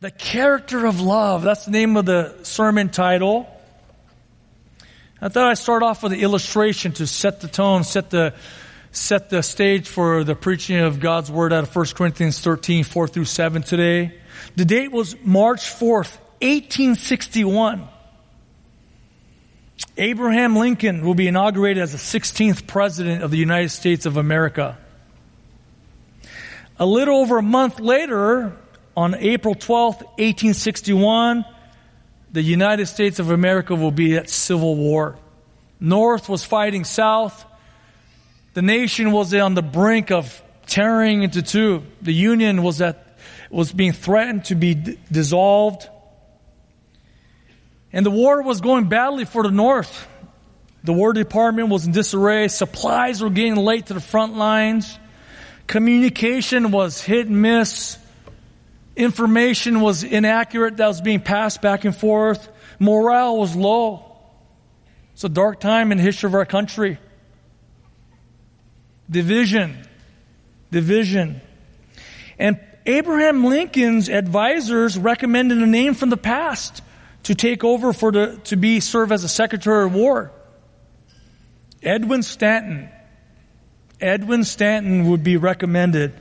The character of love. That's the name of the sermon title. I thought I'd start off with an illustration to set the tone, set the, set the stage for the preaching of God's word out of 1 Corinthians 13, 4 through 7 today. The date was March 4th, 1861. Abraham Lincoln will be inaugurated as the 16th President of the United States of America. A little over a month later, on April 12th, 1861, the United States of America will be at civil war. North was fighting South. The nation was on the brink of tearing into two. The Union was at, was being threatened to be d- dissolved. And the war was going badly for the North. The War Department was in disarray. Supplies were getting late to the front lines. Communication was hit and miss. Information was inaccurate that was being passed back and forth. Morale was low. It's a dark time in the history of our country. Division. Division. And Abraham Lincoln's advisors recommended a name from the past to take over for the, to be serve as a Secretary of War. Edwin Stanton. Edwin Stanton would be recommended.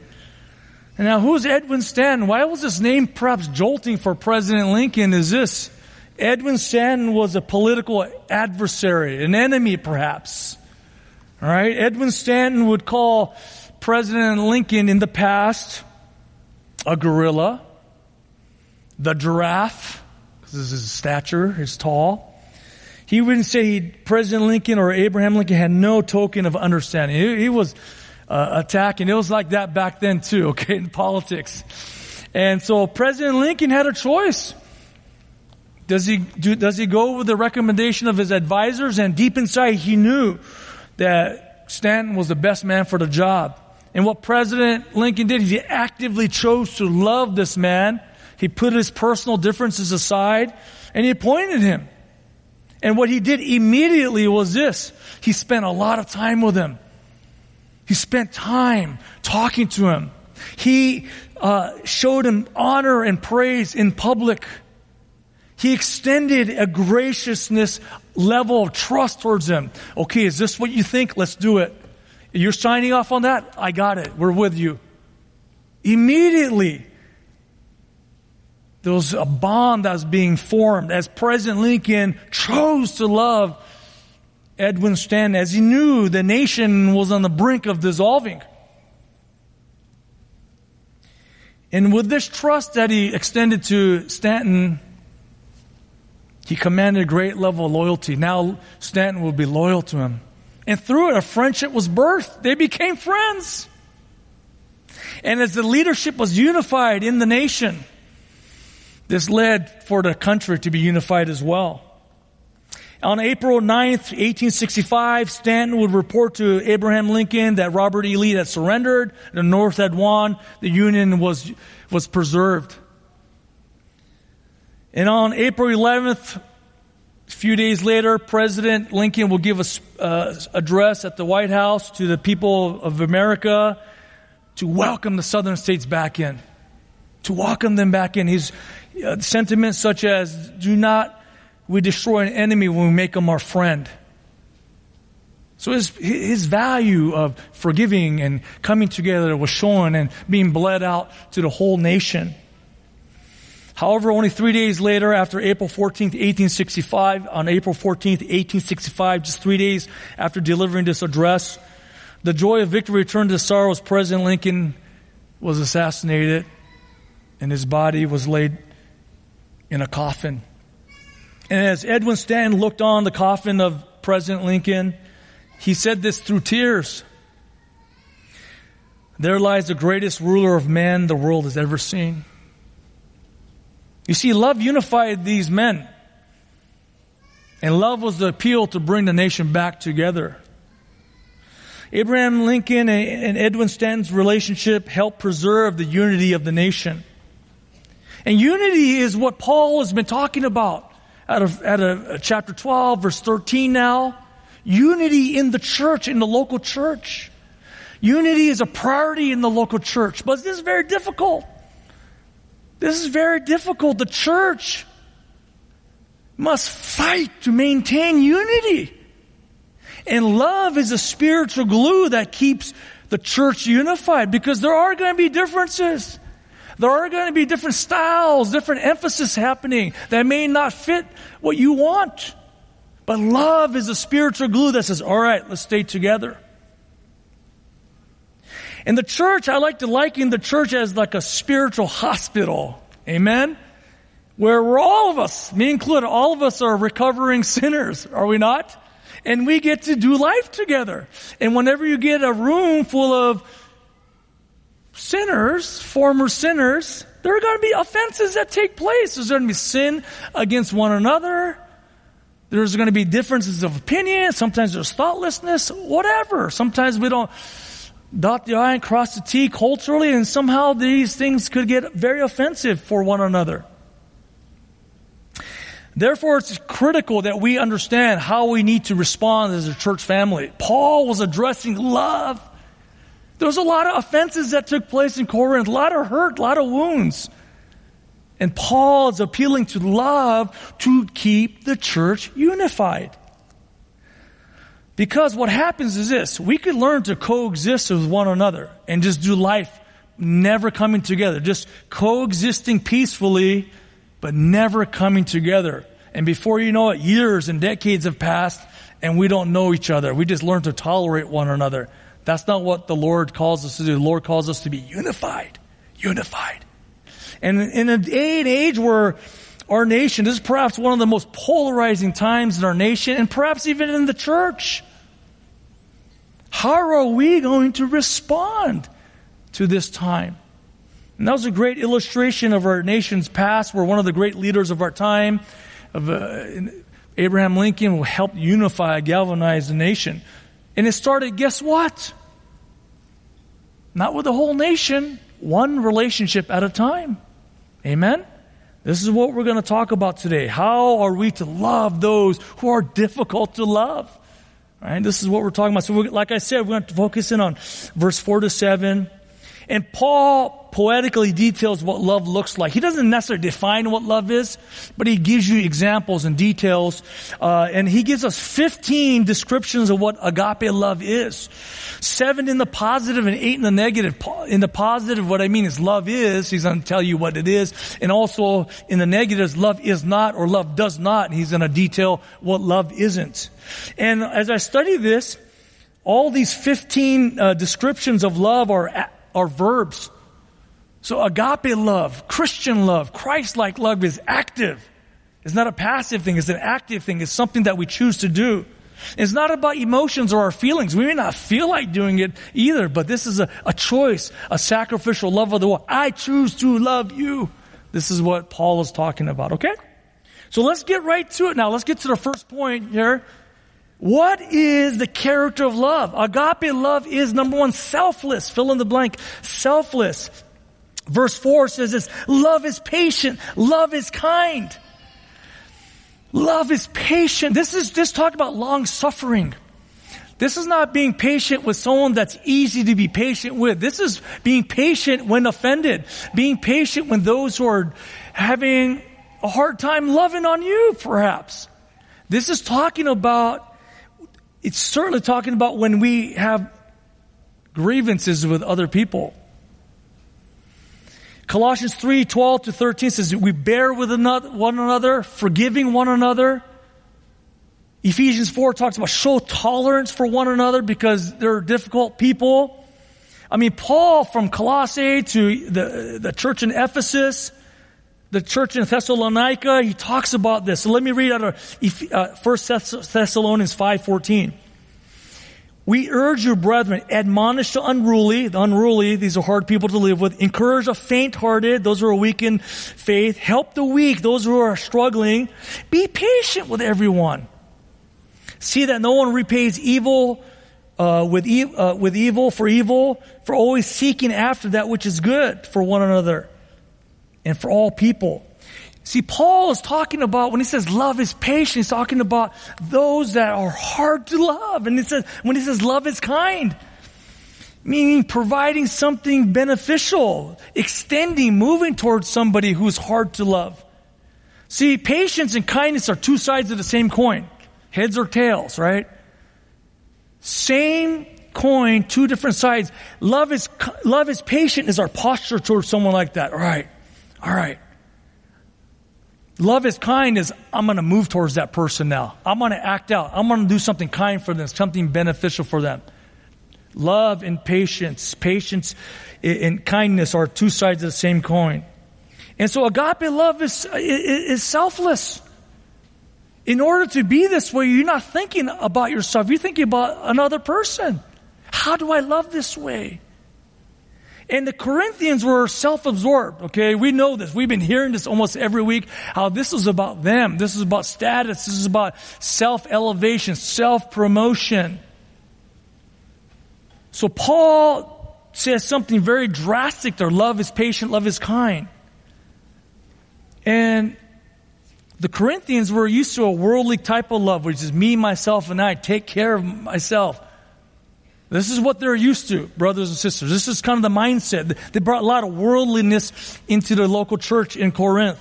And now, who's Edwin Stanton? Why was this name perhaps jolting for President Lincoln? Is this Edwin Stanton was a political adversary, an enemy perhaps. All right? Edwin Stanton would call President Lincoln in the past a gorilla, the giraffe, because this is his stature is tall. He wouldn't say he, President Lincoln or Abraham Lincoln had no token of understanding. He, he was uh, and It was like that back then too, okay, in politics. And so President Lincoln had a choice. Does he do, does he go with the recommendation of his advisors? And deep inside, he knew that Stanton was the best man for the job. And what President Lincoln did, he actively chose to love this man. He put his personal differences aside and he appointed him. And what he did immediately was this. He spent a lot of time with him. He spent time talking to him. He uh, showed him honor and praise in public. He extended a graciousness level of trust towards him. Okay, is this what you think? Let's do it. You're signing off on that? I got it. We're with you. Immediately, there was a bond that was being formed as President Lincoln chose to love Edwin Stanton as he knew the nation was on the brink of dissolving. And with this trust that he extended to Stanton, he commanded a great level of loyalty. Now Stanton will be loyal to him. And through it, a friendship was birthed. They became friends. And as the leadership was unified in the nation, this led for the country to be unified as well. On April 9th, 1865, Stanton would report to Abraham Lincoln that Robert E. Lee had surrendered, the North had won, the Union was, was preserved. And on April 11th, a few days later, President Lincoln will give a uh, address at the White House to the people of America to welcome the southern states back in. To welcome them back in. His uh, sentiments such as, do not we destroy an enemy when we make them our friend. So his, his value of forgiving and coming together was shown and being bled out to the whole nation. However, only three days later, after April 14th, 1865, on April 14th, 1865, just three days after delivering this address, the joy of victory returned to sorrow as President Lincoln was assassinated and his body was laid in a coffin. And as Edwin Stanton looked on the coffin of President Lincoln, he said this through tears. There lies the greatest ruler of man the world has ever seen. You see, love unified these men. And love was the appeal to bring the nation back together. Abraham Lincoln and Edwin Stanton's relationship helped preserve the unity of the nation. And unity is what Paul has been talking about out of, out of uh, chapter 12, verse 13 now. Unity in the church, in the local church. Unity is a priority in the local church, but this is very difficult. This is very difficult. The church must fight to maintain unity. And love is a spiritual glue that keeps the church unified because there are going to be differences. There are going to be different styles, different emphasis happening that may not fit what you want. But love is a spiritual glue that says, all right, let's stay together. In the church, I like to liken the church as like a spiritual hospital. Amen? Where we're all of us, me included, all of us are recovering sinners, are we not? And we get to do life together. And whenever you get a room full of sinners, former sinners, there are going to be offenses that take place. There's going to be sin against one another. There's going to be differences of opinion. Sometimes there's thoughtlessness, whatever. Sometimes we don't dot the I and cross the T culturally, and somehow these things could get very offensive for one another. Therefore, it's critical that we understand how we need to respond as a church family. Paul was addressing love there was a lot of offenses that took place in Corinth, a lot of hurt, a lot of wounds. And Paul is appealing to love to keep the church unified. Because what happens is this, we could learn to coexist with one another and just do life never coming together, just coexisting peacefully, but never coming together. And before you know it, years and decades have passed and we don't know each other. We just learn to tolerate one another. That's not what the Lord calls us to do. The Lord calls us to be unified. Unified. And in a day and age where our nation, this is perhaps one of the most polarizing times in our nation and perhaps even in the church. How are we going to respond to this time? And that was a great illustration of our nation's past, where one of the great leaders of our time, of uh, Abraham Lincoln, helped unify, galvanize the nation. And it started, guess what? Not with the whole nation, one relationship at a time. Amen? This is what we're going to talk about today. How are we to love those who are difficult to love? Right? This is what we're talking about. So, like I said, we're going to focus in on verse 4 to 7. And Paul poetically details what love looks like. He doesn't necessarily define what love is, but he gives you examples and details. Uh, and he gives us 15 descriptions of what agape love is. Seven in the positive and eight in the negative. In the positive, what I mean is love is. He's going to tell you what it is. And also in the negatives, love is not or love does not. And he's going to detail what love isn't. And as I study this, all these 15 uh, descriptions of love are are verbs. So agape love, Christian love, Christ-like love is active. It's not a passive thing, it's an active thing. It's something that we choose to do. It's not about emotions or our feelings. We may not feel like doing it either, but this is a, a choice, a sacrificial love of the world. I choose to love you. This is what Paul is talking about, okay? So let's get right to it now. Let's get to the first point here. What is the character of love? Agape love is number one, selfless. Fill in the blank. Selfless. Verse four says this, love is patient. Love is kind. Love is patient. This is just talk about long suffering. This is not being patient with someone that's easy to be patient with. This is being patient when offended. Being patient when those who are having a hard time loving on you, perhaps. This is talking about it's certainly talking about when we have grievances with other people. Colossians 3 12 to 13 says, We bear with one another, forgiving one another. Ephesians 4 talks about show tolerance for one another because they're difficult people. I mean, Paul from Colossae to the, the church in Ephesus, the church in Thessalonica, he talks about this. So let me read out of uh, 1 Thessalonians 5.14. We urge you, brethren, admonish the unruly, the unruly, these are hard people to live with, encourage the faint-hearted, those who are weak in faith, help the weak, those who are struggling, be patient with everyone. See that no one repays evil uh, with, e- uh, with evil for evil, for always seeking after that which is good for one another and for all people. See, Paul is talking about, when he says love is patient, he's talking about those that are hard to love. And he says, when he says love is kind, meaning providing something beneficial, extending, moving towards somebody who's hard to love. See, patience and kindness are two sides of the same coin. Heads or tails, right? Same coin, two different sides. Love is, love is patient is our posture towards someone like that. Right. All right. Love is kind is I'm going to move towards that person now. I'm going to act out. I'm going to do something kind for them, something beneficial for them. Love and patience, patience and kindness are two sides of the same coin. And so agape love is, is selfless. In order to be this way, you're not thinking about yourself. You're thinking about another person. How do I love this way? And the Corinthians were self-absorbed, okay? We know this. We've been hearing this almost every week, how this is about them. This is about status. This is about self-elevation, self-promotion. So Paul says something very drastic there. Love is patient, love is kind. And the Corinthians were used to a worldly type of love, which is me, myself, and I. Take care of myself. This is what they're used to, brothers and sisters. This is kind of the mindset. They brought a lot of worldliness into the local church in Corinth.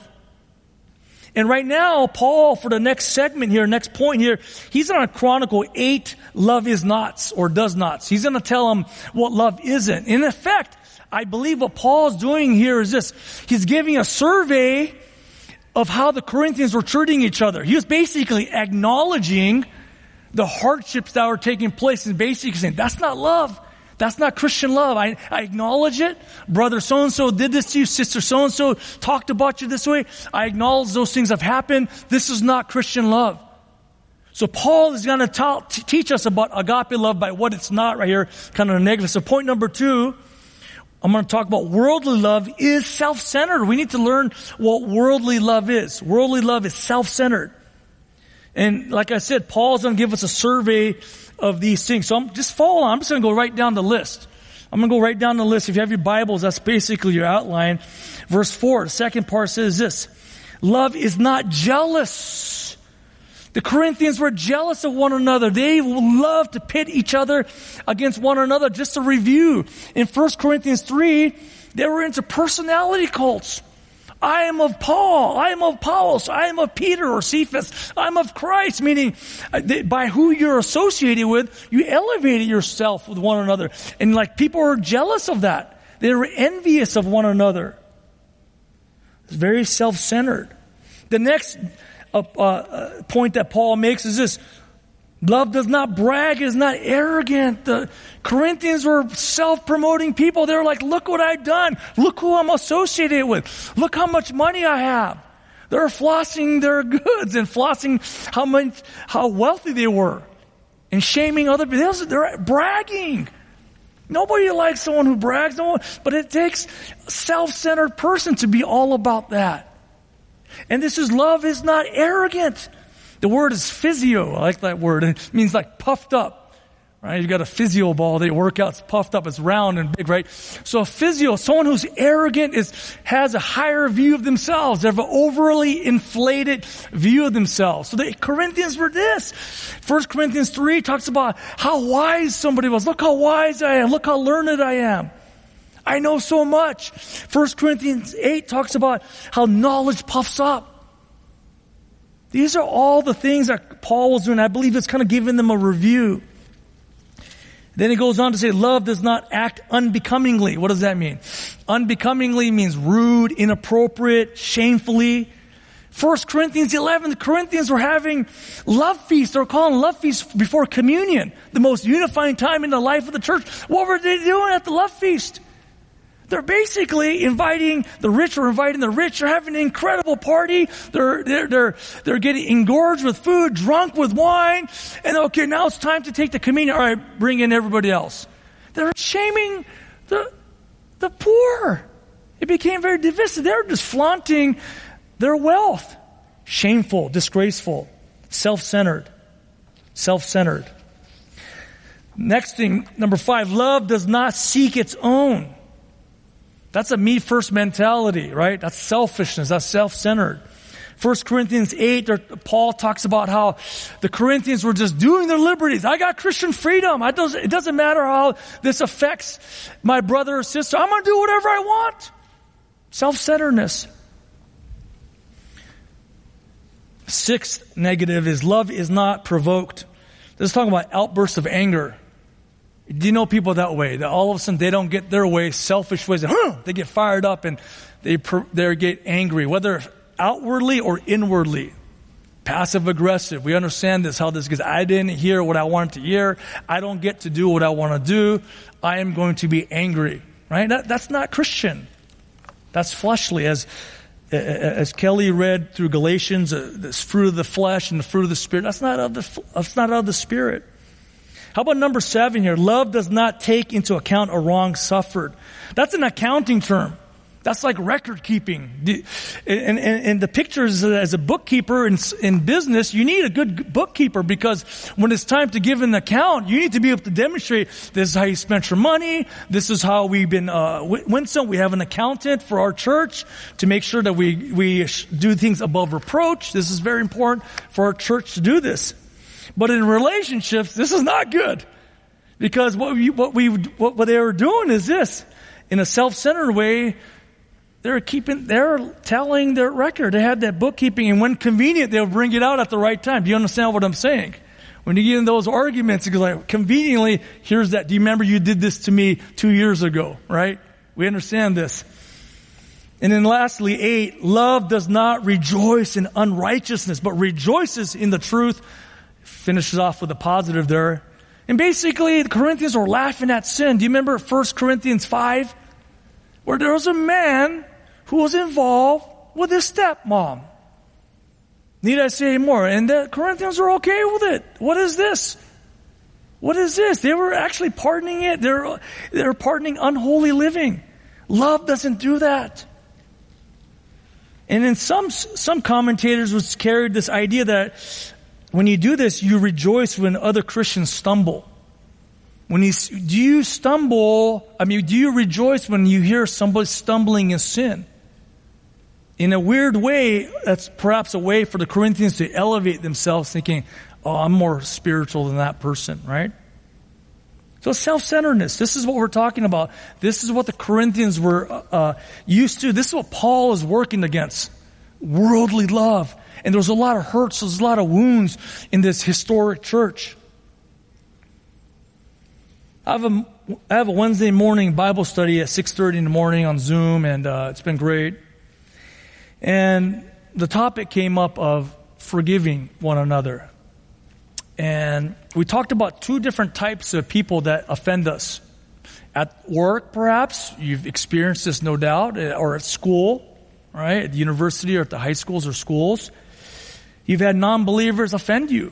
And right now, Paul, for the next segment here, next point here, he's going to chronicle eight love is nots or does nots. He's going to tell them what love isn't. In effect, I believe what Paul's doing here is this. He's giving a survey of how the Corinthians were treating each other. He was basically acknowledging the hardships that were taking place and basically saying, that's not love. That's not Christian love. I, I acknowledge it. Brother so and so did this to you. Sister so and so talked about you this way. I acknowledge those things have happened. This is not Christian love. So Paul is going to teach us about agape love by what it's not right here, kind of a negative. So point number two, I'm going to talk about worldly love is self-centered. We need to learn what worldly love is. Worldly love is self-centered. And like I said, Paul's going to give us a survey of these things. So I'm just follow on. I'm just going to go right down the list. I'm going to go right down the list. If you have your Bibles, that's basically your outline. Verse 4, the second part says this. Love is not jealous. The Corinthians were jealous of one another. They loved to pit each other against one another. Just a review. In 1 Corinthians 3, they were into personality cults. I am of Paul. I am of Apollos. I am of Peter or Cephas. I'm of Christ, meaning uh, by who you're associated with, you elevated yourself with one another. And like people are jealous of that. They were envious of one another. It's very self-centered. The next uh, uh, point that Paul makes is this. Love does not brag, is not arrogant. The Corinthians were self-promoting people. They were like, look what I've done. Look who I'm associated with. Look how much money I have. They're flossing their goods and flossing how much, how wealthy they were and shaming other people. They're bragging. Nobody likes someone who brags, no one, but it takes a self-centered person to be all about that. And this is love is not arrogant. The word is physio. I like that word. It means like puffed up. Right? You've got a physio ball that work out, it's puffed up, it's round and big, right? So a physio, someone who's arrogant is, has a higher view of themselves. They have an overly inflated view of themselves. So the Corinthians were this. First Corinthians 3 talks about how wise somebody was. Look how wise I am. Look how learned I am. I know so much. First Corinthians 8 talks about how knowledge puffs up. These are all the things that Paul was doing. I believe it's kind of giving them a review. Then he goes on to say, love does not act unbecomingly. What does that mean? Unbecomingly means rude, inappropriate, shamefully. First Corinthians 11, the Corinthians were having love feasts. They were calling love feasts before communion, the most unifying time in the life of the church. What were they doing at the love feast? They're basically inviting the rich or inviting the rich. They're having an incredible party. They're, they're, they're, they're getting engorged with food, drunk with wine. And okay, now it's time to take the communion. All right, bring in everybody else. They're shaming the, the poor. It became very divisive. They're just flaunting their wealth. Shameful, disgraceful, self-centered, self-centered. Next thing, number five, love does not seek its own. That's a me first mentality, right? That's selfishness. That's self-centered. 1 Corinthians 8, Paul talks about how the Corinthians were just doing their liberties. I got Christian freedom. it doesn't matter how this affects my brother or sister. I'm going to do whatever I want. Self-centeredness. Sixth negative is love is not provoked. This is talking about outbursts of anger. Do you know people that way? That all of a sudden they don't get their way, selfish ways, they get fired up and they, they get angry, whether outwardly or inwardly. Passive aggressive. We understand this, how this goes. I didn't hear what I wanted to hear. I don't get to do what I want to do. I am going to be angry. Right? That, that's not Christian. That's fleshly. As, as Kelly read through Galatians, uh, this fruit of the flesh and the fruit of the spirit, that's not of the, that's not of the spirit. How about number seven here? Love does not take into account a wrong suffered. That's an accounting term. That's like record keeping. And, and, and, the pictures as a bookkeeper in, in business, you need a good bookkeeper because when it's time to give an account, you need to be able to demonstrate this is how you spent your money. This is how we've been, uh, winsome. We have an accountant for our church to make sure that we, we do things above reproach. This is very important for our church to do this. But in relationships, this is not good. Because what we, what we, what, what they were doing is this. In a self-centered way, they're keeping, they're telling their record. They had that bookkeeping and when convenient, they'll bring it out at the right time. Do you understand what I'm saying? When you get in those arguments, it's like, conveniently, here's that. Do you remember you did this to me two years ago, right? We understand this. And then lastly, eight, love does not rejoice in unrighteousness, but rejoices in the truth finishes off with a positive there. And basically, the Corinthians were laughing at sin. Do you remember 1 Corinthians 5? Where there was a man who was involved with his stepmom. Need I say more? And the Corinthians were okay with it. What is this? What is this? They were actually pardoning it. They're, they're pardoning unholy living. Love doesn't do that. And then some, some commentators was carried this idea that when you do this, you rejoice when other Christians stumble. When you, do you stumble, I mean, do you rejoice when you hear somebody stumbling in sin? In a weird way, that's perhaps a way for the Corinthians to elevate themselves thinking, oh, I'm more spiritual than that person, right? So self-centeredness. This is what we're talking about. This is what the Corinthians were uh, uh used to. This is what Paul is working against. Worldly love. And there was a lot of hurts, there's a lot of wounds in this historic church. I have a, I have a Wednesday morning Bible study at 6.30 in the morning on Zoom, and uh, it's been great. And the topic came up of forgiving one another. And we talked about two different types of people that offend us. At work, perhaps, you've experienced this no doubt, or at school, right? At the university or at the high schools or schools. You've had non-believers offend you.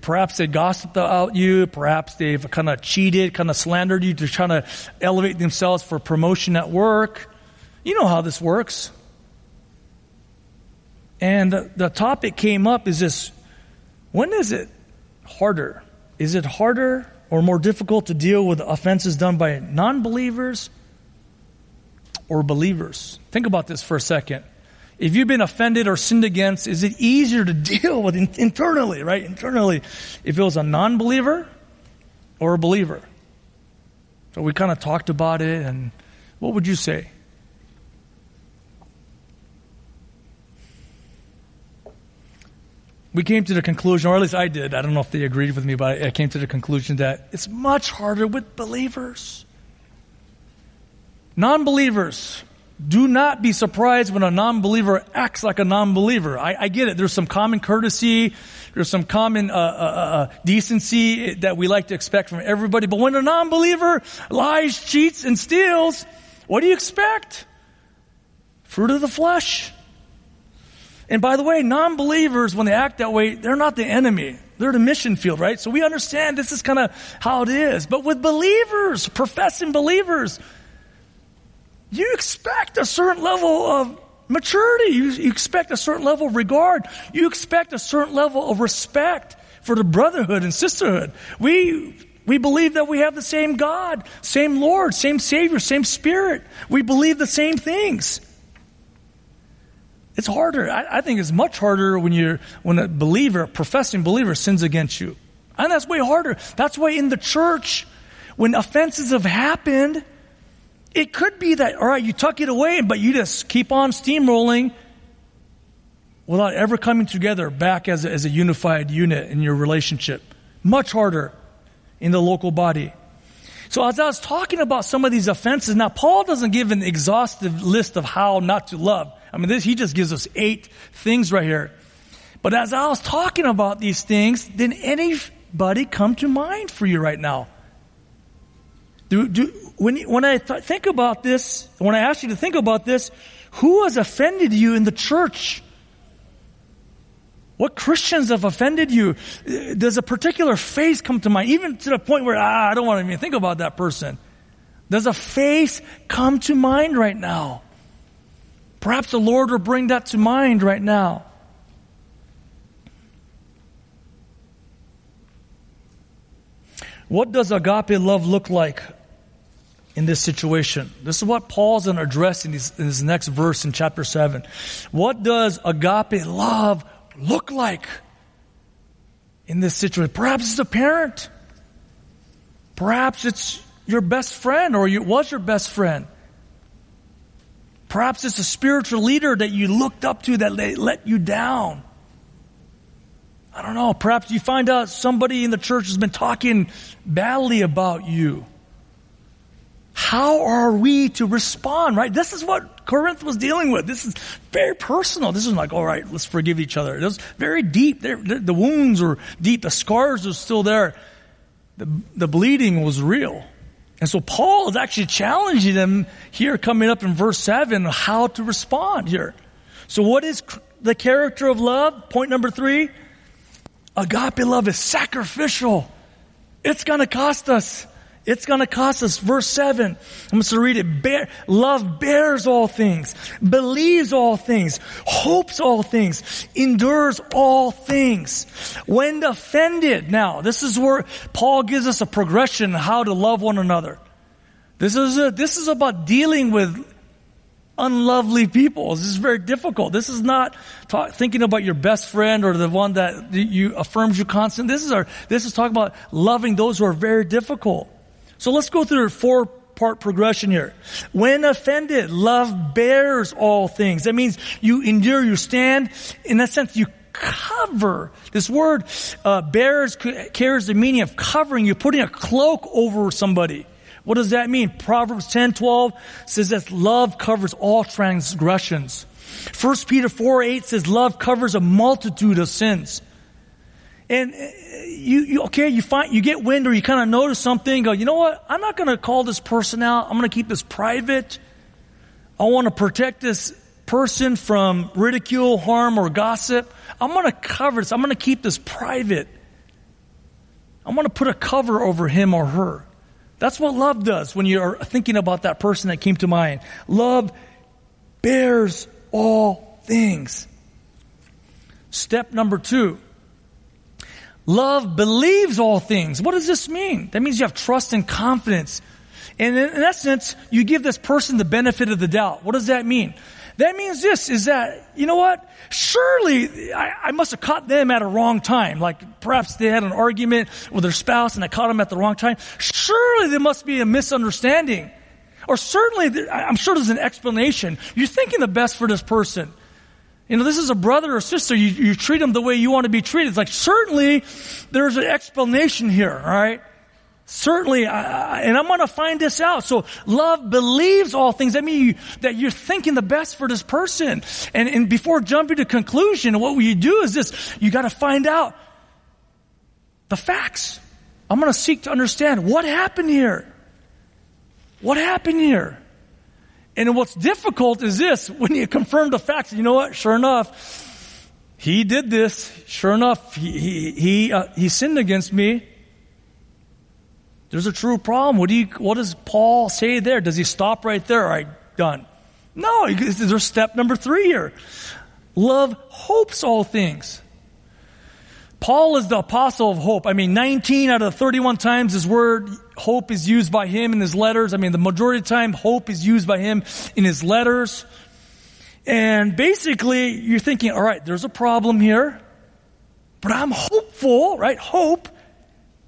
Perhaps they gossiped about you. Perhaps they've kind of cheated, kind of slandered you to try to elevate themselves for promotion at work. You know how this works. And the, topic came up is this, when is it harder? Is it harder or more difficult to deal with offenses done by non-believers or believers? Think about this for a second if you've been offended or sinned against, is it easier to deal with in, internally, right? Internally, if it was a non-believer or a believer? So we kind of talked about it, and what would you say? We came to the conclusion, or at least I did. I don't know if they agreed with me, but I came to the conclusion that it's much harder with believers. Non believers, do not be surprised when a non-believer acts like a non-believer. I, I get it. There's some common courtesy. There's some common uh, uh, uh, decency that we like to expect from everybody. But when a non-believer lies, cheats, and steals, what do you expect? Fruit of the flesh. And by the way, non-believers, when they act that way, they're not the enemy. They're the mission field, right? So we understand this is kind of how it is. But with believers, professing believers, you expect a certain level of maturity. You, you, expect a certain level of regard. You expect a certain level of respect for the brotherhood and sisterhood. We, we believe that we have the same God, same Lord, same Savior, same Spirit. We believe the same things. It's harder. I, I, think it's much harder when you're, when a believer, a professing believer sins against you. And that's way harder. That's why in the church, when offenses have happened, it could be that, all right, you tuck it away, but you just keep on steamrolling without ever coming together back as a, as a unified unit in your relationship. Much harder in the local body. So as I was talking about some of these offenses, now Paul doesn't give an exhaustive list of how not to love. I mean, this, he just gives us eight things right here. But as I was talking about these things, did anybody come to mind for you right now? Do, do, when, when I th- think about this, when I ask you to think about this, who has offended you in the church? What Christians have offended you? Does a particular face come to mind? Even to the point where ah, I don't want to even think about that person. Does a face come to mind right now? Perhaps the Lord will bring that to mind right now. What does agape love look like in this situation? This is what Paul's going to address in his, in his next verse in chapter 7. What does agape love look like in this situation? Perhaps it's a parent. Perhaps it's your best friend or it was your best friend. Perhaps it's a spiritual leader that you looked up to that let you down. I don't know. Perhaps you find out somebody in the church has been talking badly about you. How are we to respond, right? This is what Corinth was dealing with. This is very personal. This is like, all right, let's forgive each other. It was very deep. The wounds were deep. The scars are still there. The, the bleeding was real. And so Paul is actually challenging them here coming up in verse 7 how to respond here. So what is the character of love? Point number three. Agape love is sacrificial. It's gonna cost us. It's going to cost us. Verse 7. I'm going to read it. Bear, love bears all things, believes all things, hopes all things, endures all things. When offended, now, this is where Paul gives us a progression how to love one another. This is, a, this is about dealing with unlovely people. This is very difficult. This is not talk, thinking about your best friend or the one that you affirms you constant. This is our, this is talking about loving those who are very difficult. So let's go through four part progression here. When offended, love bears all things. That means you endure, you stand. In that sense, you cover. This word uh, bears carries the meaning of covering. You're putting a cloak over somebody. What does that mean? Proverbs 10, 12 says that love covers all transgressions. 1 Peter 4, 8 says love covers a multitude of sins. And uh, you, you, okay, you find, you get wind or you kind of notice something, go, you know what? I'm not going to call this person out. I'm going to keep this private. I want to protect this person from ridicule, harm, or gossip. I'm going to cover this. I'm going to keep this private. I'm going to put a cover over him or her. That's what love does when you're thinking about that person that came to mind. Love bears all things. Step number two Love believes all things. What does this mean? That means you have trust and confidence. And in, essence, you give this person the benefit of the doubt. What does that mean? That means this is that, you know what? Surely I, I, must have caught them at a wrong time. Like perhaps they had an argument with their spouse and I caught them at the wrong time. Surely there must be a misunderstanding. Or certainly, I'm sure there's an explanation. You're thinking the best for this person. You know, this is a brother or sister. You, you treat them the way you want to be treated. It's like, certainly, there's an explanation here, right? Certainly, I, and I'm going to find this out. So, love believes all things. That means you, that you're thinking the best for this person. And, and before jumping to conclusion, what you do is this: you got to find out the facts. I'm going to seek to understand what happened here. What happened here? And what's difficult is this, when you confirm the facts, you know what? Sure enough, he did this. Sure enough, he, he, he, uh, he sinned against me. There's a true problem. What do you, what does Paul say there? Does he stop right there? All right, done. No, there's step number three here. Love hopes all things. Paul is the apostle of hope. I mean, 19 out of the 31 times his word hope is used by him in his letters. I mean, the majority of the time hope is used by him in his letters. And basically, you're thinking, all right, there's a problem here, but I'm hopeful, right? Hope.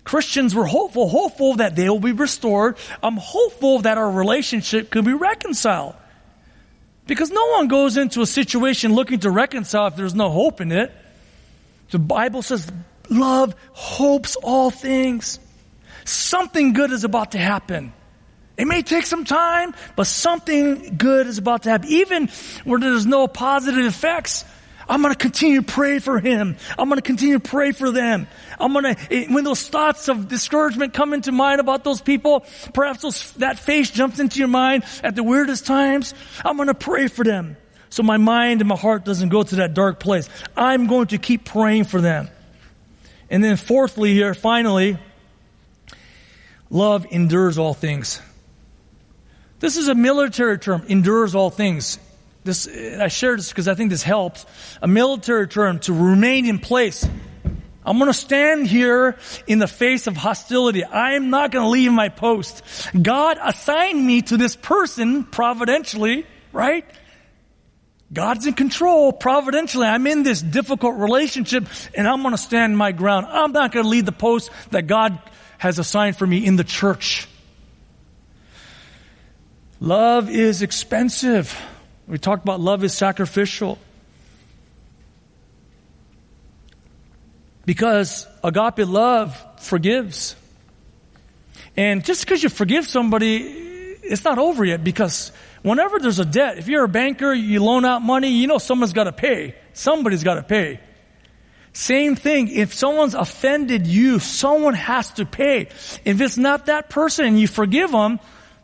Christians were hopeful, hopeful that they will be restored. I'm hopeful that our relationship could be reconciled. Because no one goes into a situation looking to reconcile if there's no hope in it. The Bible says love hopes all things. Something good is about to happen. It may take some time, but something good is about to happen. Even where there's no positive effects, I'm going to continue to pray for him. I'm going to continue to pray for them. I'm going to, when those thoughts of discouragement come into mind about those people, perhaps those, that face jumps into your mind at the weirdest times. I'm going to pray for them. So my mind and my heart doesn't go to that dark place. I'm going to keep praying for them. And then fourthly here, finally, love endures all things. This is a military term, endures all things. This, I share this because I think this helps. A military term to remain in place. I'm going to stand here in the face of hostility. I am not going to leave my post. God assigned me to this person providentially, right? God's in control providentially. I'm in this difficult relationship and I'm going to stand my ground. I'm not going to leave the post that God has assigned for me in the church. Love is expensive. We talked about love is sacrificial. Because agape love forgives. And just because you forgive somebody, it's not over yet because whenever there's a debt, if you're a banker, you loan out money, you know someone's got to pay. Somebody's got to pay. Same thing, if someone's offended you, someone has to pay. If it's not that person and you forgive them,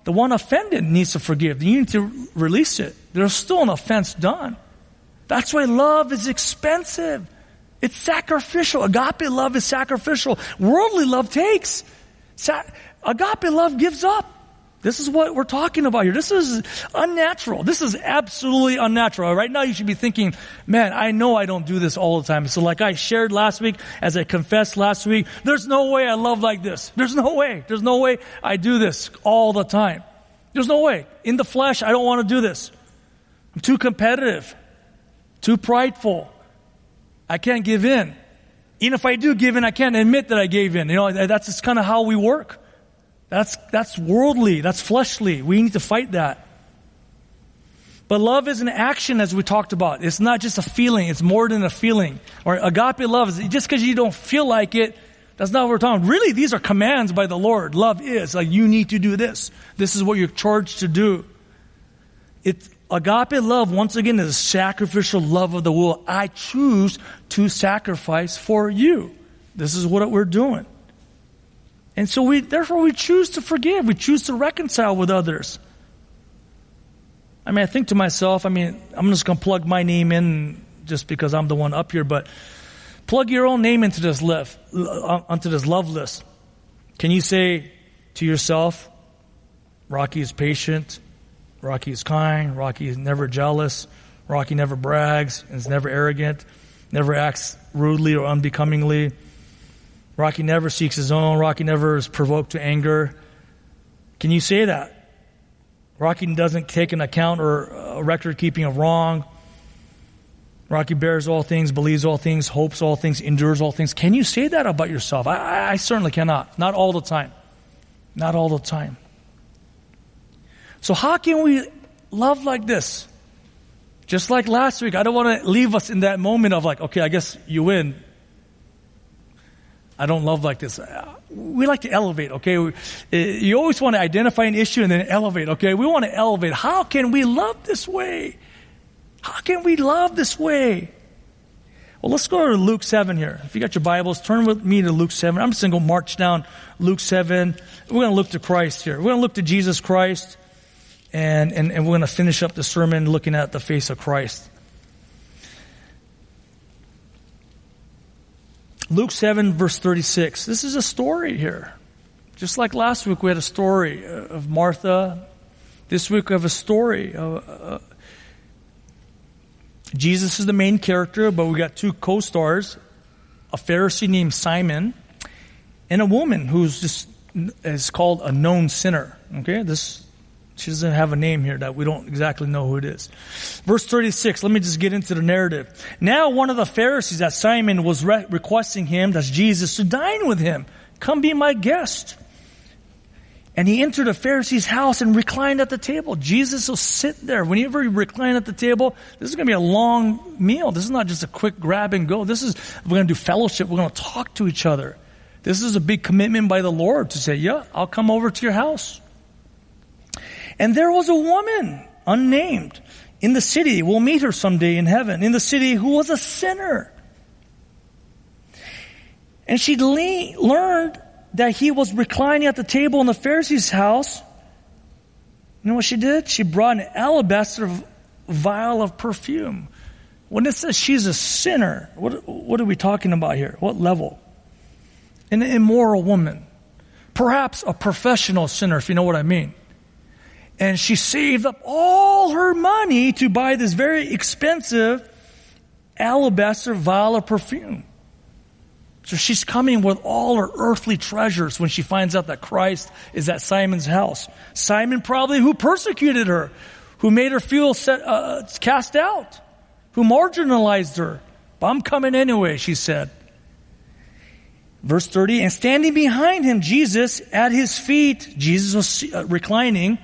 the one offended needs to forgive. You need to release it. There's still an offense done. That's why love is expensive. It's sacrificial. Agape love is sacrificial. Worldly love takes. Sa- agape love gives up. This is what we're talking about here. This is unnatural. This is absolutely unnatural. Right now you should be thinking, man, I know I don't do this all the time. So like I shared last week, as I confessed last week, there's no way I love like this. There's no way. There's no way I do this all the time. There's no way. In the flesh, I don't want to do this. I'm too competitive, too prideful. I can't give in. Even if I do give in, I can't admit that I gave in. You know, that's just kind of how we work. That's, that's worldly. That's fleshly. We need to fight that. But love is an action, as we talked about. It's not just a feeling. It's more than a feeling. Or agape love is just because you don't feel like it, that's not what we're talking. Really, these are commands by the Lord. Love is like you need to do this. This is what you're charged to do. It's Agape love, once again, is a sacrificial love of the will. I choose to sacrifice for you. This is what we're doing. And so we, therefore we choose to forgive. We choose to reconcile with others. I mean, I think to myself, I mean, I'm just going to plug my name in just because I'm the one up here, but plug your own name into this list, uh, onto this love list. Can you say to yourself, Rocky is patient, Rocky is kind. Rocky is never jealous. Rocky never brags and is never arrogant, never acts rudely or unbecomingly. Rocky never seeks his own. Rocky never is provoked to anger. Can you say that? Rocky doesn't take an account or a record keeping of wrong. Rocky bears all things, believes all things, hopes all things, endures all things. Can you say that about yourself? I, I certainly cannot. Not all the time. Not all the time. So how can we love like this? Just like last week, I don't want to leave us in that moment of like, okay, I guess you win. I don't love like this. We like to elevate, okay? Eh, you always want to identify an issue and then elevate, okay? We want to elevate. How can we love this way? How can we love this way? Well, let's go to Luke 7 here. If you got your Bibles, turn with me to Luke 7. I'm just going to go march down Luke 7. We're going to look to Christ here. We're going to look to Jesus Christ and, and, and we're going to finish up the sermon looking at the face of Christ. Luke 7, verse 36. This is a story here. Just like last week, we had a story of Martha. This week, we have a story. Of, uh, Jesus is the main character, but we got two co stars a Pharisee named Simon and a woman who's just is called a known sinner. Okay, this She doesn't have a name here that we don't exactly know who it is. Verse 36, let me just get into the narrative. Now one of the Pharisees that Simon was re- requesting him, that's Jesus, to dine with him. Come be my guest. And he entered a Pharisee's house and reclined at the table. Jesus will sit there. Whenever you recline at the table, this is going to be a long meal. This is not just a quick grab and go. This is, we're going to do fellowship. We're going to talk to each other. This is a big commitment by the Lord to say, yeah, I'll come over to your house. And there was a woman, unnamed, in the city. We'll meet her someday in heaven, in the city, who was a sinner. And she'd le- learned that he was reclining at the table in the Pharisee's house. You know what she did? She brought an alabaster vial of perfume. When it says she's a sinner, what, what are we talking about here? What level? An immoral woman. Perhaps a professional sinner, if you know what I mean. And she saved up all her money to buy this very expensive alabaster vial of perfume. So she's coming with all her earthly treasures when she finds out that Christ is at Simon's house. Simon probably who persecuted her, who made her feel set, uh, cast out, who marginalized her. But I'm coming anyway, she said. Verse 30, and standing behind him, Jesus at his feet, Jesus was uh, reclining,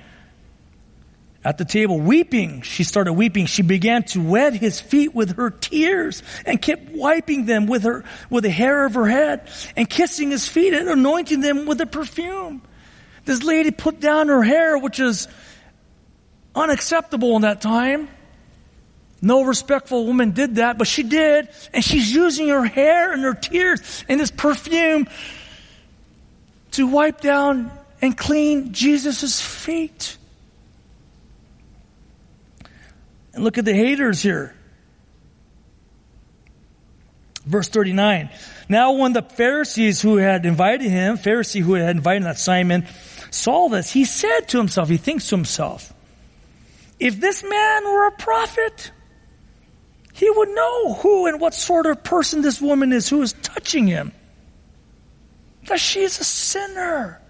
at the table, weeping. She started weeping. She began to wet his feet with her tears and kept wiping them with her, with the hair of her head and kissing his feet and anointing them with the perfume. This lady put down her hair, which is unacceptable in that time. No respectful woman did that, but she did. And she's using her hair and her tears and this perfume to wipe down and clean Jesus' feet. And look at the haters here. Verse 39. Now when the Pharisees who had invited him, Pharisee who had invited that Simon, saw this, he said to himself, he thinks to himself, if this man were a prophet, he would know who and what sort of person this woman is who is touching him. That she's a sinner.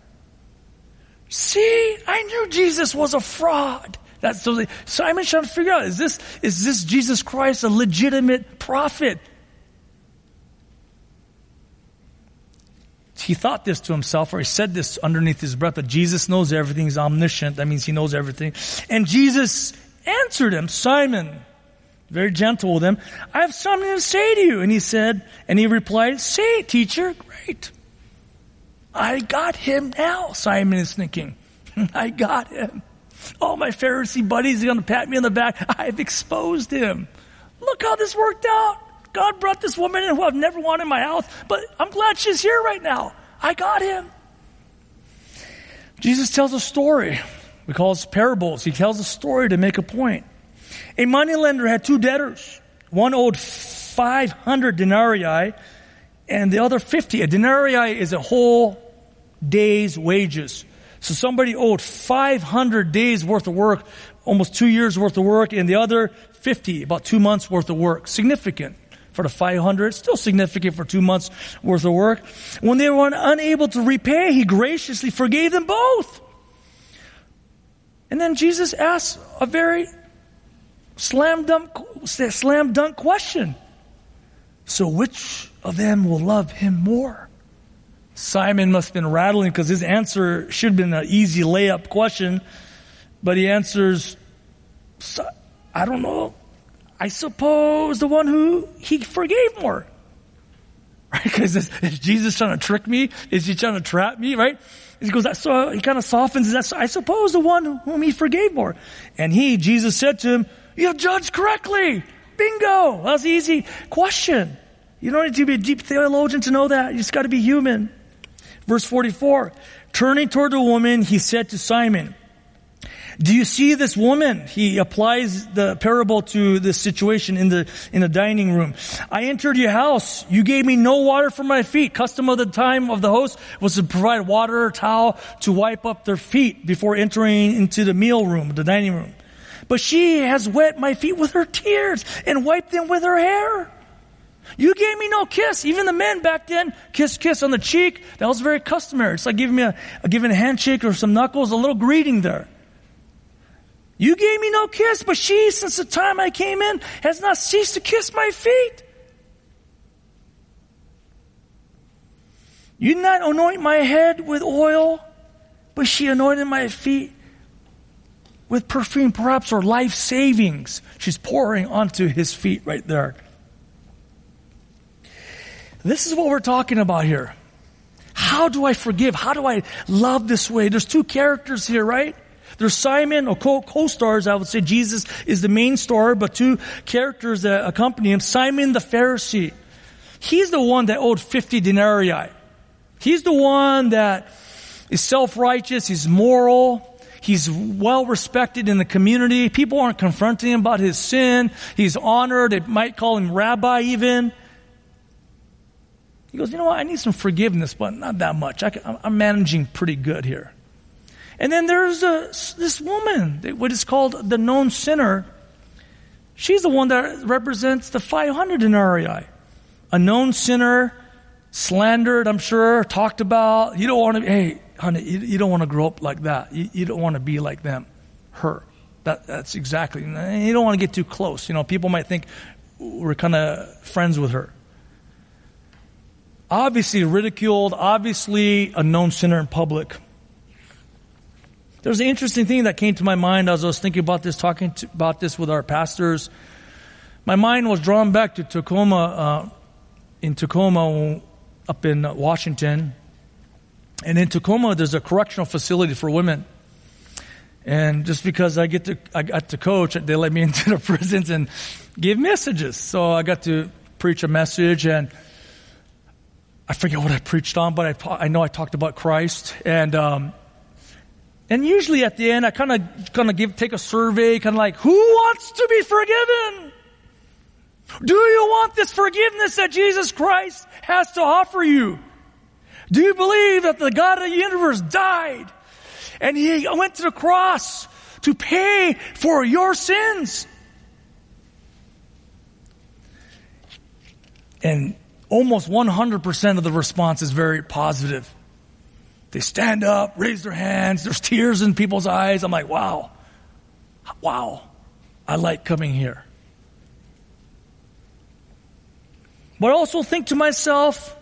See, I knew Jesus was a fraud. That's so Simon's trying to figure out, is this, is this Jesus Christ a legitimate prophet? He thought this to himself, or he said this underneath his breath, that Jesus knows everything, he's omniscient, that means he knows everything. And Jesus answered him, Simon, very gentle with him, I have something to say to you. And he said, and he replied, say teacher, great. I got him now, Simon is thinking. I got him. All my Pharisee buddies are going to pat me on the back. I've exposed him. Look how this worked out. God brought this woman in who I've never wanted in my house, but I'm glad she's here right now. I got him. Jesus tells a story. We call it parables. He tells a story to make a point. A moneylender had two debtors. One owed 500 denarii and the other 50. A denarii is a whole day's wages. So somebody owed 500 days worth of work, almost two years worth of work, and the other 50, about two months worth of work. Significant for the 500, still significant for two months worth of work. When they were unable to repay, he graciously forgave them both. And then Jesus asked a very slam dunk, slam dunk question. So which of them will love him more? Simon must have been rattling because his answer should have been an easy layup question, but he answers, I don't know. I suppose the one who he forgave more. Right? Because is, Jesus trying to trick me? Is he trying to trap me? Right? He goes, so he kind of softens that. I suppose the one whom he forgave more. And he, Jesus said to him, you judged correctly. Bingo. That's an easy question. You don't need to be a deep theologian to know that. You just got to be human. Verse 44. Turning toward the woman, he said to Simon, do you see this woman? He applies the parable to this situation in the, in the dining room. I entered your house. You gave me no water for my feet. Custom of the time of the host was to provide water or towel to wipe up their feet before entering into the meal room, the dining room. But she has wet my feet with her tears and wiped them with her hair. You gave me no kiss. Even the men back then, kiss, kiss on the cheek. That was very customary. It's like giving me a, giving a handshake or some knuckles, a little greeting there. You gave me no kiss, but she, since the time I came in, has not ceased to kiss my feet. You did not anoint my head with oil, but she anointed my feet with perfume, perhaps her life savings. She's pouring onto his feet right there. This is what we're talking about here. How do I forgive? How do I love this way? There's two characters here, right? There's Simon, or co-stars, I would say Jesus is the main star, but two characters that accompany him. Simon the Pharisee. He's the one that owed 50 denarii. He's the one that is self-righteous, he's moral, he's well respected in the community. People aren't confronting him about his sin. He's honored. They might call him rabbi even. He goes, you know what? I need some forgiveness, but not that much. I am managing pretty good here. And then there's uh, a, this woman, what is called the known sinner. She's the one that represents the 500 denarii. A known sinner, slandered, I'm sure, talked about. You don't want to, hey, honey, you, you don't want to grow up like that. You, you don't want to be like them, her. That, that's exactly. You don't want to get too close. You know, people might think we're kind of friends with her obviously ridiculed, obviously a known sinner in public. There's an interesting thing that came to my mind as I was thinking about this, talking to, about this with our pastors. My mind was drawn back to Tacoma, uh, in Tacoma, up in Washington. And in Tacoma, there's a correctional facility for women. And just because I get to, I got to coach, they let me into the prisons and give messages. So I got to preach a message and I forget what I preached on, but I, I know I talked about Christ. And, um, and usually at the end, I kind of, kind of give, take a survey, kind of like, who wants to be forgiven? Do you want this forgiveness that Jesus Christ has to offer you? Do you believe that the God of the universe died and he went to the cross to pay for your sins? And almost 100% of the response is very positive. They stand up, raise their hands, there's tears in people's eyes. I'm like, wow, wow, I like coming here. But I also think to myself,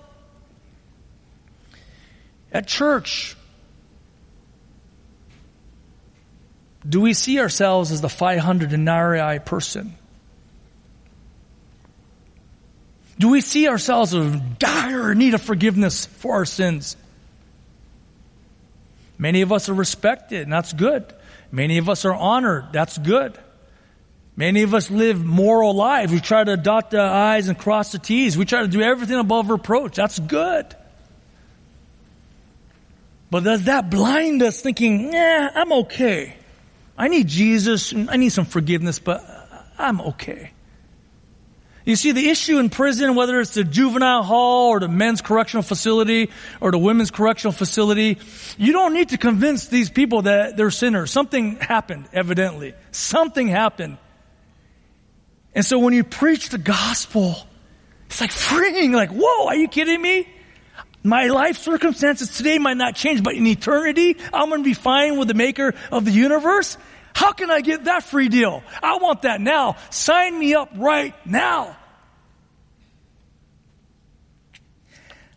at church, do we see ourselves as the 500 denarii person? Do we see ourselves in dire need of forgiveness for our sins? Many of us are respected, and that's good. Many of us are honored, that's good. Many of us live moral lives. We try to dot the I's and cross the T's. We try to do everything above reproach. That's good. But does that blind us thinking, nah, I'm okay. I need Jesus. I need some forgiveness, but I'm okay. You see, the issue in prison, whether it's the juvenile hall or the men's correctional facility or the women's correctional facility, you don't need to convince these people that they're sinners. Something happened, evidently. Something happened. And so when you preach the gospel, it's like freeing, like, whoa, are you kidding me? My life circumstances today might not change, but in eternity, I'm going to be fine with the maker of the universe. How can I get that free deal? I want that now. Sign me up right now.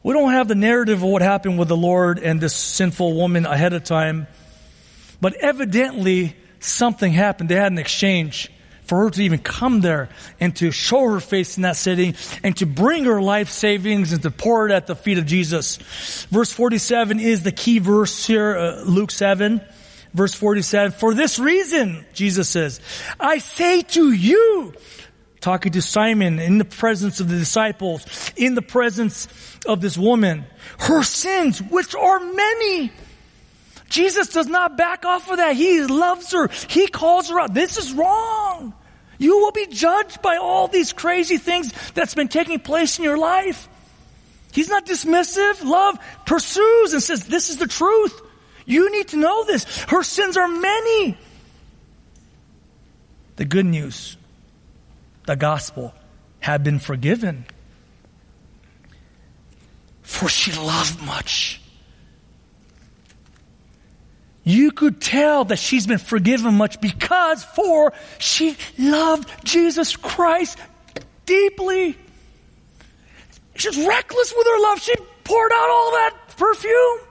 We don't have the narrative of what happened with the Lord and this sinful woman ahead of time, but evidently something happened. They had an exchange for her to even come there and to show her face in that city and to bring her life savings and to pour it at the feet of Jesus. Verse 47 is the key verse here, uh, Luke 7. Verse 47, for this reason, Jesus says, I say to you, talking to Simon in the presence of the disciples, in the presence of this woman, her sins, which are many. Jesus does not back off of that. He loves her. He calls her out. This is wrong. You will be judged by all these crazy things that's been taking place in your life. He's not dismissive. Love pursues and says, this is the truth. You need to know this. Her sins are many. The good news, the gospel, have been forgiven. For she loved much. you could tell that she's been forgiven much because for she loved Jesus Christ deeply. She's reckless with her love. She poured out all that perfume.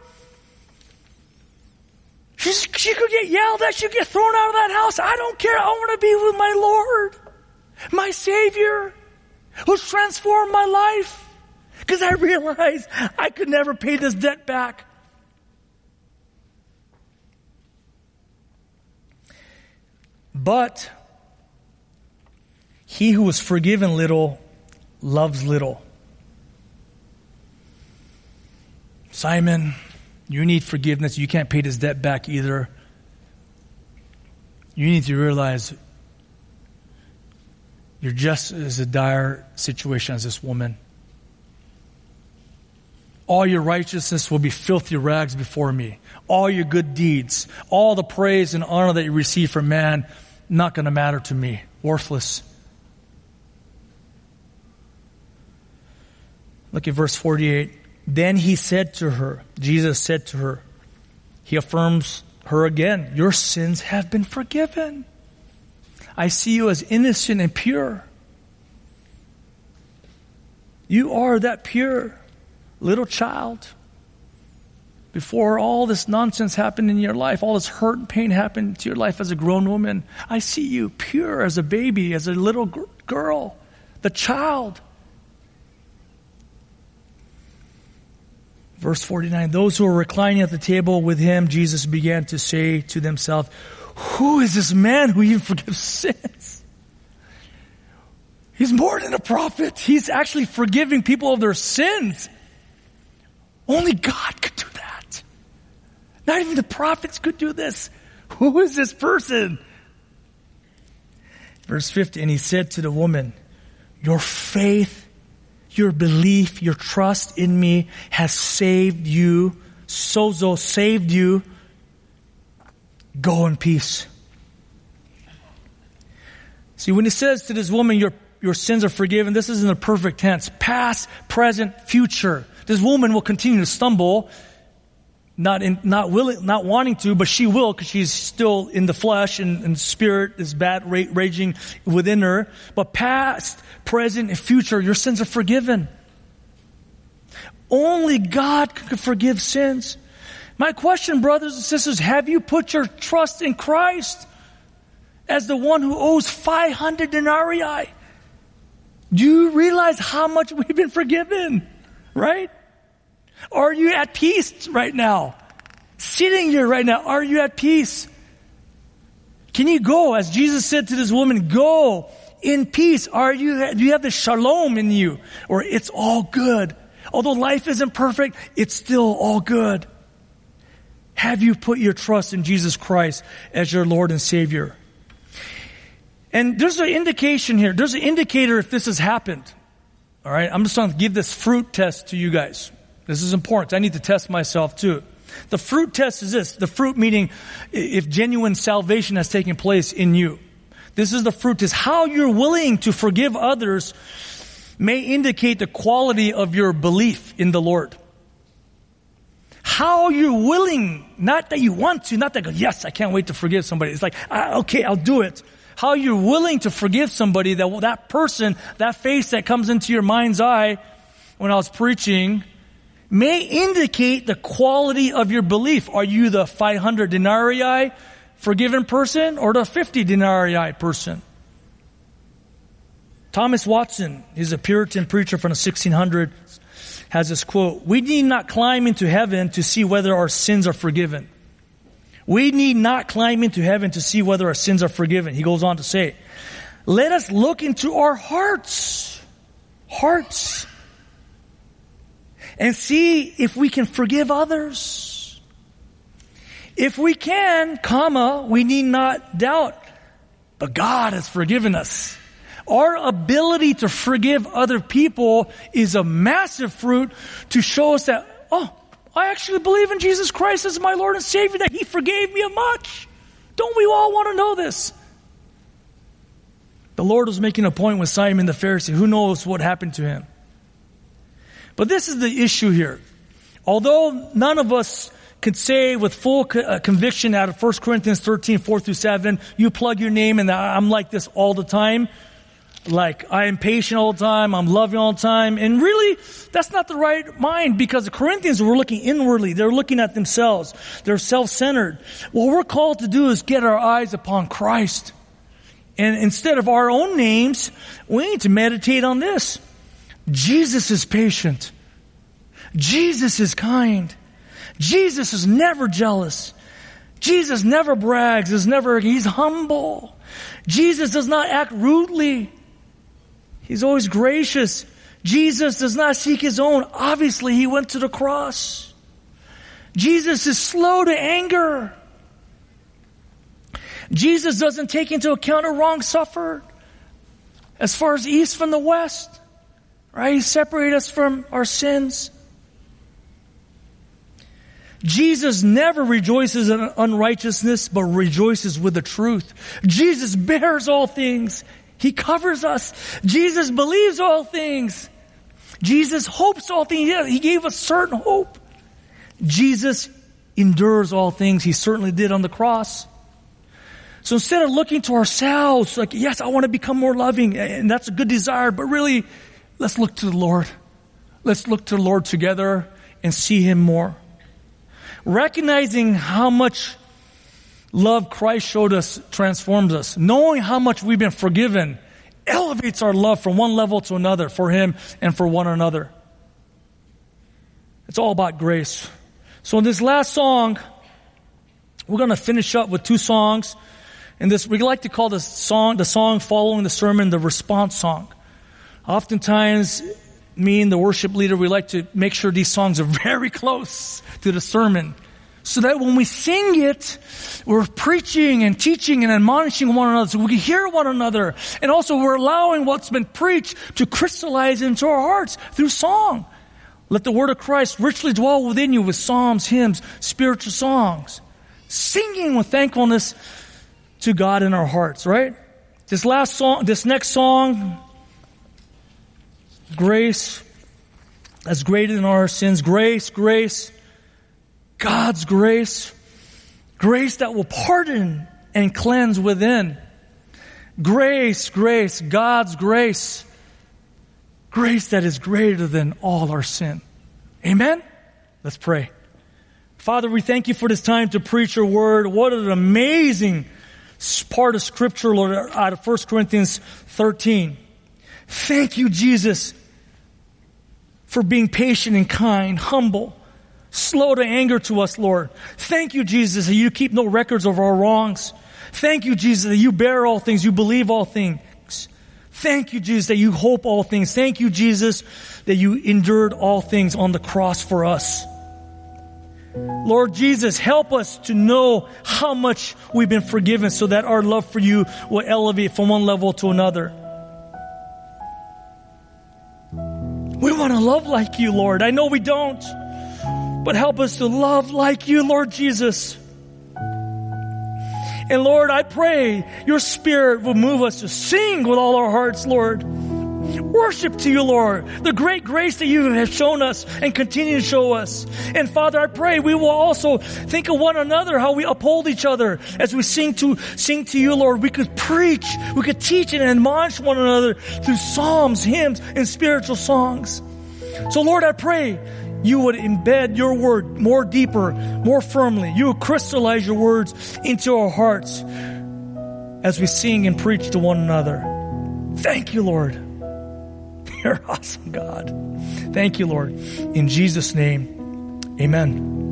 She's, she could get yelled at. She could get thrown out of that house. I don't care. I want to be with my Lord, my Savior, who's transformed my life. Because I realized I could never pay this debt back. But he who was forgiven little loves little. Simon, you need forgiveness. You can't pay this debt back either. You need to realize you're just as a dire situation as this woman. All your righteousness will be filthy rags before me. All your good deeds, all the praise and honor that you receive from man, not going to matter to me. Worthless. Look at verse 48. Then he said to her, Jesus said to her, he affirms her again, Your sins have been forgiven. I see you as innocent and pure. You are that pure little child. Before all this nonsense happened in your life, all this hurt and pain happened to your life as a grown woman, I see you pure as a baby, as a little girl, the child. Verse 49 Those who were reclining at the table with him, Jesus began to say to themselves, Who is this man who even forgives sins? He's more than a prophet. He's actually forgiving people of their sins. Only God could do that. Not even the prophets could do this. Who is this person? Verse 50, and he said to the woman, Your faith your belief, your trust in me has saved you. Sozo saved you. Go in peace. See, when he says to this woman, your, your sins are forgiven, this is in the perfect tense. Past, present, future. This woman will continue to stumble not in, not willing, not wanting to, but she will because she's still in the flesh and, and spirit is bad ra- raging within her. But past, present, and future, your sins are forgiven. Only God can forgive sins. My question, brothers and sisters, have you put your trust in Christ as the one who owes 500 denarii? Do you realize how much we've been forgiven? Right? Are you at peace right now? Sitting here right now, are you at peace? Can you go, as Jesus said to this woman, go in peace? Are you, do you have the shalom in you? Or it's all good. Although life isn't perfect, it's still all good. Have you put your trust in Jesus Christ as your Lord and Savior? And there's an indication here. There's an indicator if this has happened. All right. I'm just going to give this fruit test to you guys. This is important. I need to test myself too. The fruit test is this. The fruit meaning if genuine salvation has taken place in you. This is the fruit is How you're willing to forgive others may indicate the quality of your belief in the Lord. How you're willing, not that you want to, not that, yes, I can't wait to forgive somebody. It's like, ah, okay, I'll do it. How you're willing to forgive somebody that, that person, that face that comes into your mind's eye when I was preaching, may indicate the quality of your belief. Are you the 500 denarii forgiven person or the 50 denarii person? Thomas Watson, he's a Puritan preacher from the 1600s, has this quote, We need not climb into heaven to see whether our sins are forgiven. We need not climb into heaven to see whether our sins are forgiven. He goes on to say, Let us look into our hearts. Hearts and see if we can forgive others. If we can, comma, we need not doubt, but God has forgiven us. Our ability to forgive other people is a massive fruit to show us that, oh, I actually believe in Jesus Christ as my Lord and Savior, that He forgave me a much. Don't we all want to know this? The Lord was making a point with Simon the Pharisee. Who knows what happened to him? But this is the issue here. Although none of us could say with full uh, conviction out of 1 Corinthians 13, 4 through 7, you plug your name and I'm like this all the time. Like, I am patient all the time, I'm loving all the time. And really, that's not the right mind because the Corinthians were looking inwardly. They're looking at themselves. They're self-centered. What we're called to do is get our eyes upon Christ. And instead of our own names, we need to meditate on this. Jesus is patient. Jesus is kind. Jesus is never jealous. Jesus never brags, is never, he's humble. Jesus does not act rudely. He's always gracious. Jesus does not seek his own. Obviously, he went to the cross. Jesus is slow to anger. Jesus doesn't take into account a wrong suffered. As far as east from the west, right? He separated us from our sins. Jesus never rejoices in unrighteousness, but rejoices with the truth. Jesus bears all things. He covers us. Jesus believes all things. Jesus hopes all things. He gave us certain hope. Jesus endures all things. He certainly did on the cross. So instead of looking to ourselves, like, yes, I want to become more loving, and that's a good desire, but really, let's look to the Lord. Let's look to the Lord together and see Him more recognizing how much love Christ showed us transforms us. Knowing how much we've been forgiven elevates our love from one level to another for Him and for one another. It's all about grace. So in this last song, we're going to finish up with two songs. And this, we like to call this song, the song following the sermon, the response song. Oftentimes, me and the worship leader, we like to make sure these songs are very close to the sermon. So that when we sing it, we're preaching and teaching and admonishing one another so we can hear one another. And also we're allowing what's been preached to crystallize into our hearts through song. Let the word of Christ richly dwell within you with psalms, hymns, spiritual songs. Singing with thankfulness to God in our hearts, right? This last song, this next song, grace as greater than our sins. Grace, grace, God's grace. Grace that will pardon and cleanse within. Grace, grace, God's grace. Grace that is greater than all our sin. Amen? Let's pray. Father, we thank you for this time to preach your word. What an amazing part of scripture, Lord, out of 1 Corinthians 13. Thank you, Jesus, for being patient and kind, humble, slow to anger to us, Lord. Thank you, Jesus, that you keep no records of our wrongs. Thank you, Jesus, that you bear all things, you believe all things. Thank you, Jesus, that you hope all things. Thank you, Jesus, that you endured all things on the cross for us. Lord Jesus, help us to know how much we've been forgiven so that our love for you will elevate from one level to another. We want to love like you, Lord. I know we don't, but help us to love like you, Lord Jesus. And Lord, I pray your spirit will move us to sing with all our hearts, Lord. Worship to you, Lord. The great grace that you have shown us and continue to show us. And Father, I pray we will also think of one another, how we uphold each other as we sing to, sing to you, Lord. We could preach, we could teach and admonish one another through psalms, hymns, and spiritual songs. So Lord, I pray you would embed your word more deeper, more firmly. You would crystallize your words into our hearts as we sing and preach to one another. Thank you, Lord. You're awesome, God. Thank you, Lord. In Jesus' name, amen.